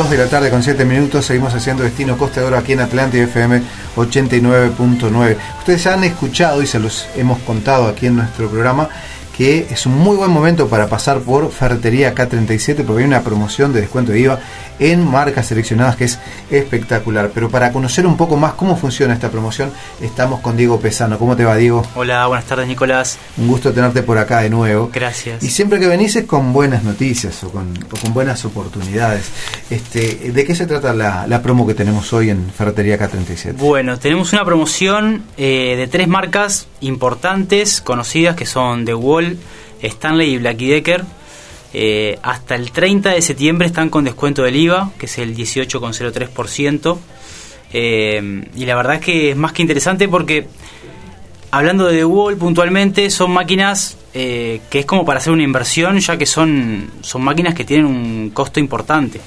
2 de la tarde con 7 minutos, seguimos haciendo Destino Costa de Oro aquí en Atlántida FM 89.9. Ustedes han escuchado y se los hemos contado aquí en nuestro programa que es un muy buen momento para pasar por Ferretería K37 porque hay una promoción de descuento de IVA en marcas seleccionadas que es espectacular. Pero para conocer un poco más cómo funciona esta promoción, estamos con Diego Pesano. ¿Cómo te va, Diego? Hola, buenas tardes, Nicolás. Un gusto tenerte por acá de nuevo. Gracias. Y siempre que venís es con buenas noticias o con, con buenas oportunidades. Este, ¿De qué se trata la, promo que tenemos hoy en Ferretería K37? Bueno, tenemos una promoción eh, de tres marcas importantes, conocidas, que son The Wall, Stanley y Blacky Decker. Eh, hasta el 30 de septiembre están con descuento del IVA, que es el 18,03%. Eh, y la verdad es que es más que interesante porque, hablando de Wall puntualmente, son máquinas eh, que es como para hacer una inversión, ya que son, son máquinas que tienen un costo importante.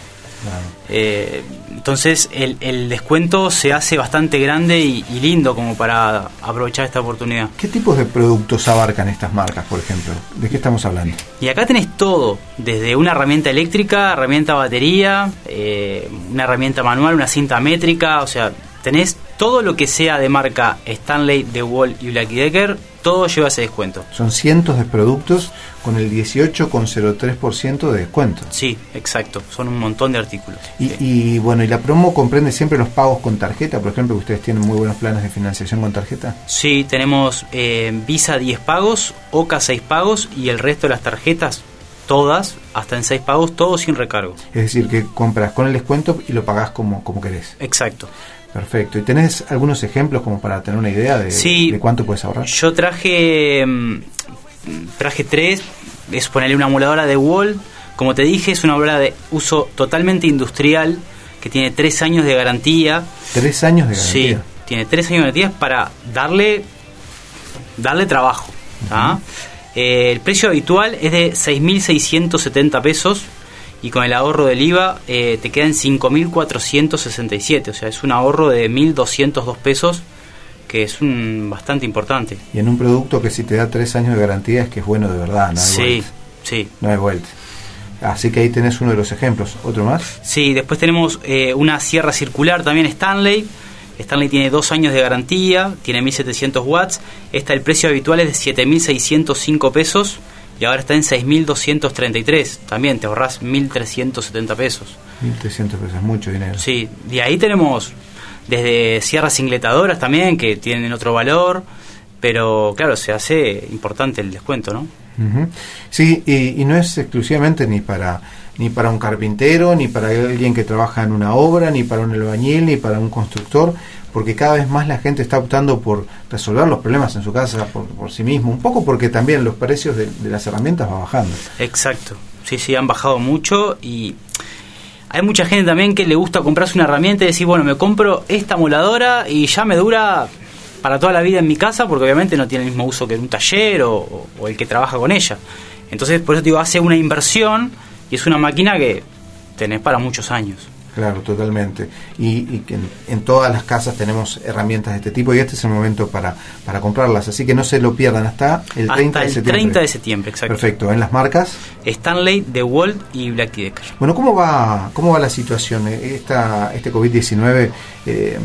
Eh, entonces el, descuento se hace bastante grande y, lindo como para aprovechar esta oportunidad. ¿Qué tipos de productos abarcan estas marcas, por ejemplo? ¿De qué estamos hablando? Y acá tenés todo, desde una herramienta eléctrica, herramienta batería, eh, una herramienta manual, una cinta métrica, o sea, tenés todo lo que sea de marca Stanley, DeWalt y Black Decker, todo lleva ese descuento. Son cientos de productos con el 18,03% de descuento. Sí, exacto, son un montón de artículos. Y, bueno, ¿y la promo comprende siempre los pagos con tarjeta? Por ejemplo, ustedes tienen muy buenos planes de financiación con tarjeta. Sí, tenemos eh, Visa 10 pagos, OCA 6 pagos y el resto de las tarjetas todas, hasta en 6 pagos, todo sin recargo. Es decir, que compras con el descuento y lo pagás como, como querés. Exacto. Perfecto. ¿Y tenés algunos ejemplos como para tener una idea de, cuánto puedes ahorrar? Yo traje mm, traje tres, es ponerle una emuladora de Wall. Como te dije, es una obra de uso totalmente industrial que tiene tres años de garantía. ¿Tres años de garantía? Sí, tiene tres años de garantía para darle, darle trabajo. Eh, el precio habitual es de 6.670 pesos y con el ahorro del IVA eh, te quedan 5.467, o sea, es un ahorro de 1.202 pesos que es un bastante importante. Y en un producto que si te da tres años de garantía es que es bueno de verdad, no hay Sí, sí. No hay vuelta. Así que ahí tenés uno de los ejemplos. ¿Otro más? Sí, después tenemos eh, una sierra circular también Stanley. Stanley tiene dos años de garantía, tiene 1700 watts. Esta el precio habitual es de 7605 pesos y ahora está en 6.233. También te ahorras 1.370 pesos. 1.300 pesos, mucho dinero. Sí, de ahí tenemos desde sierras ingletadoras también, que tienen otro valor, pero claro, se hace importante el descuento, ¿no? Sí, y, no es exclusivamente ni para ni para un carpintero, ni para alguien que trabaja en una obra, ni para un albañil, ni para un constructor, porque cada vez más la gente está optando por resolver los problemas en su casa por, sí mismo, un poco porque también los precios de, las herramientas van bajando. Exacto, sí, sí, han bajado mucho y hay mucha gente también que le gusta comprarse una herramienta y decir, bueno, me compro esta moladora y ya me dura para toda la vida en mi casa, porque obviamente no tiene el mismo uso que un taller o, el que trabaja con ella. Entonces, por eso digo, hace una inversión y es una máquina que tenés para muchos años. Claro, totalmente. Y, que en, todas las casas tenemos herramientas de este tipo y este es el momento para, para comprarlas. Así que no se lo pierdan hasta el 30 de septiembre. 30 de septiembre, exacto. Perfecto. ¿En las marcas? Stanley, DeWalt y Black Decker. Bueno, ¿cómo va, cómo va la situación? Esta, este COVID-19, eh,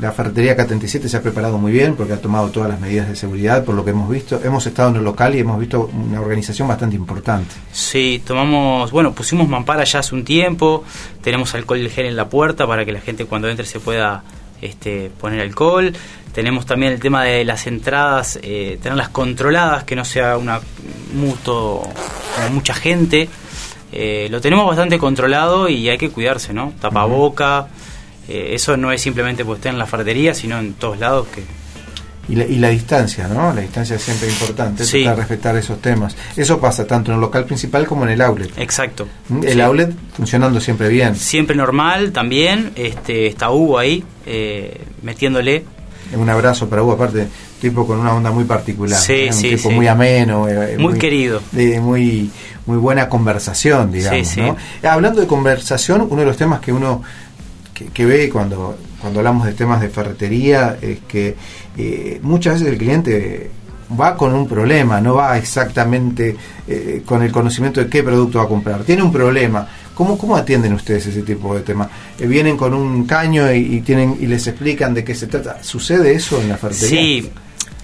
la ferretería K37 se ha preparado muy bien porque ha tomado todas las medidas de seguridad, por lo que hemos visto. Hemos estado en el local y hemos visto una organización bastante importante. Sí, tomamos, bueno, pusimos mampara ya hace un tiempo, tenemos alcohol gel en la puerta para que la gente cuando entre se pueda este, poner alcohol. Tenemos también el tema de las entradas, eh, tenerlas controladas, que no sea una muto mucha gente. Eh, lo tenemos bastante controlado y hay que cuidarse, ¿no? Tapaboca, eh, eso no es simplemente pues estar en la fardería, sino en todos lados que y la, y la distancia, ¿no? La distancia es siempre importante, sí. tratar respetar esos temas. Eso pasa tanto en el local principal como en el outlet. Exacto. ¿Mm? El outlet funcionando siempre bien. Siempre normal también. Este, está Hugo ahí eh, metiéndole. Un abrazo para Hugo, aparte, tipo con una onda muy particular. Sí, ¿eh? un sí, tipo muy ameno. Eh, muy, querido. De, muy, muy buena conversación, digamos. ¿no? Hablando de conversación, uno de los temas que uno que, que ve cuando cuando hablamos de temas de ferretería es que eh, muchas veces el cliente va con un problema, no va exactamente eh, con el conocimiento de qué producto va a comprar. Tiene un problema. ¿Cómo, cómo atienden ustedes ese tipo de tema? Eh, ¿Vienen con un caño y, tienen y les explican de qué se trata? ¿Sucede eso en la ferretería? Sí,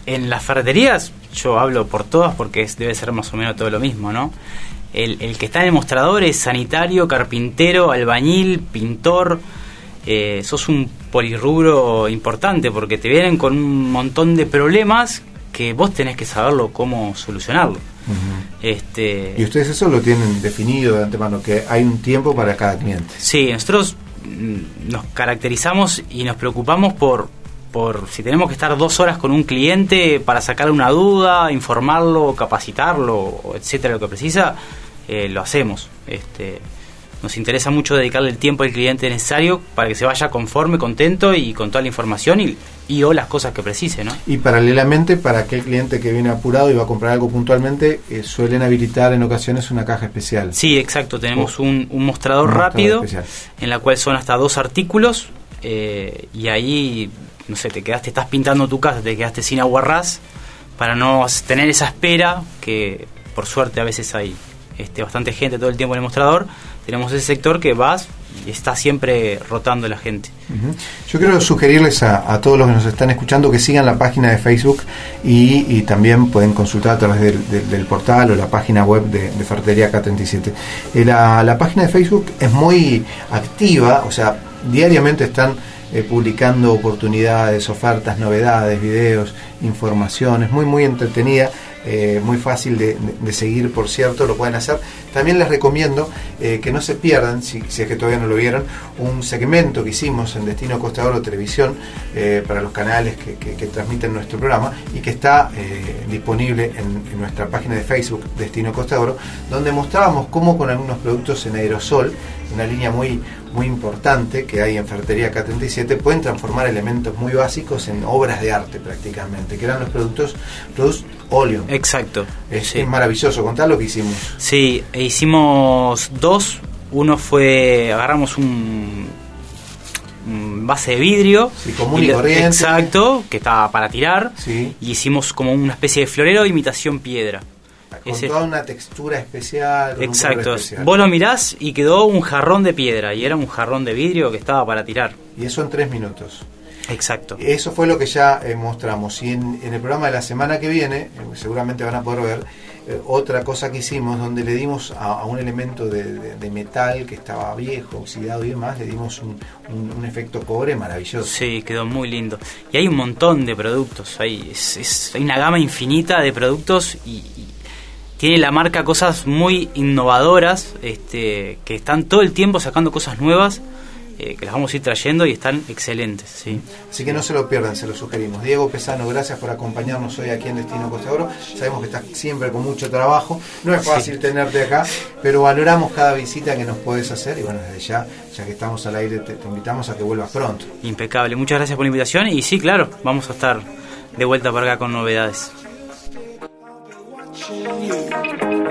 en las ferreterías yo hablo por todas porque debe ser más o menos todo lo mismo, ¿no? El, el que está en el mostrador es sanitario, carpintero, albañil, pintor, eh, sos un polirrubro importante porque te vienen con un montón de problemas que vos tenés que saberlo cómo solucionarlo. este, y ustedes eso lo tienen definido de antemano, que hay un tiempo para cada cliente. Sí, nosotros mm, nos caracterizamos y nos preocupamos por, por si tenemos que estar dos horas con un cliente para sacarle una duda, informarlo, capacitarlo, etcétera, lo que precisa, eh, lo hacemos. Este, nos interesa mucho dedicarle el tiempo al cliente necesario para que se vaya conforme, contento y con toda la información y, y o las cosas que precise. ¿no? Y paralelamente, para aquel cliente que viene apurado y va a comprar algo puntualmente, eh, suelen habilitar en ocasiones una caja especial. Sí, exacto. Tenemos un, mostrador rápido en la cual son hasta dos artículos eh, y ahí, no sé, te quedaste, estás pintando tu casa, te quedaste sin aguarrás para no tener esa espera que por suerte a veces hay este, bastante gente todo el tiempo en el mostrador tenemos ese sector que vas y está siempre rotando la gente. Yo quiero sugerirles a, todos los que nos están escuchando que sigan la página de Facebook y, también pueden consultar a través del, portal o la página web de, de Ferretería K37. Eh, la, página de Facebook es muy activa, o sea, diariamente están eh, publicando oportunidades, ofertas, novedades, videos, informaciones, muy, muy entretenida eh, muy fácil de, seguir, por cierto, lo pueden hacer. También les recomiendo eh, que no se pierdan, si, es que todavía no lo vieron, un segmento que hicimos en Destino Costa Oro Televisión eh, para los canales que, transmiten nuestro programa y que está disponible en, nuestra página de Facebook Destino Costa Oro, donde mostrábamos cómo con algunos productos en aerosol, una línea muy muy importante que hay en Ferretería K37 pueden transformar elementos muy básicos en obras de arte prácticamente, que eran los productos, productos óleo. Exacto. Es, maravilloso, contá lo que hicimos. Sí, e hicimos dos. Uno fue, agarramos un, base de vidrio. Sí, común y, corriente. Exacto, que estaba para tirar. Sí. Y hicimos como una especie de florero de imitación piedra. Con toda una textura especial. Exacto. Vos lo mirás y quedó un jarrón de piedra y era un jarrón de vidrio que estaba para tirar. Y eso en tres minutos. Exacto. Eso fue lo que ya eh, mostramos. Y en, el programa de la semana que viene, eh, seguramente van a poder ver eh, otra cosa que hicimos, donde le dimos a, un elemento de, metal que estaba viejo, oxidado y demás, le dimos un, efecto cobre maravilloso. Sí, quedó muy lindo. Y hay un montón de productos. Hay, hay una gama infinita de productos y tiene la marca cosas muy innovadoras, este, que están todo el tiempo sacando cosas nuevas, eh, que las vamos a ir trayendo y están excelentes. ¿sí? Así que no se lo pierdan, se lo sugerimos. Diego Pesano, gracias por acompañarnos hoy aquí en Destino Costa Oro. Sabemos que estás siempre con mucho trabajo, no es fácil tenerte acá, pero valoramos cada visita que nos puedes hacer y bueno, desde ya, ya que estamos al aire, te invitamos a que vuelvas pronto. Impecable, muchas gracias por la invitación y sí, claro, vamos a estar de vuelta para acá con novedades. watching you.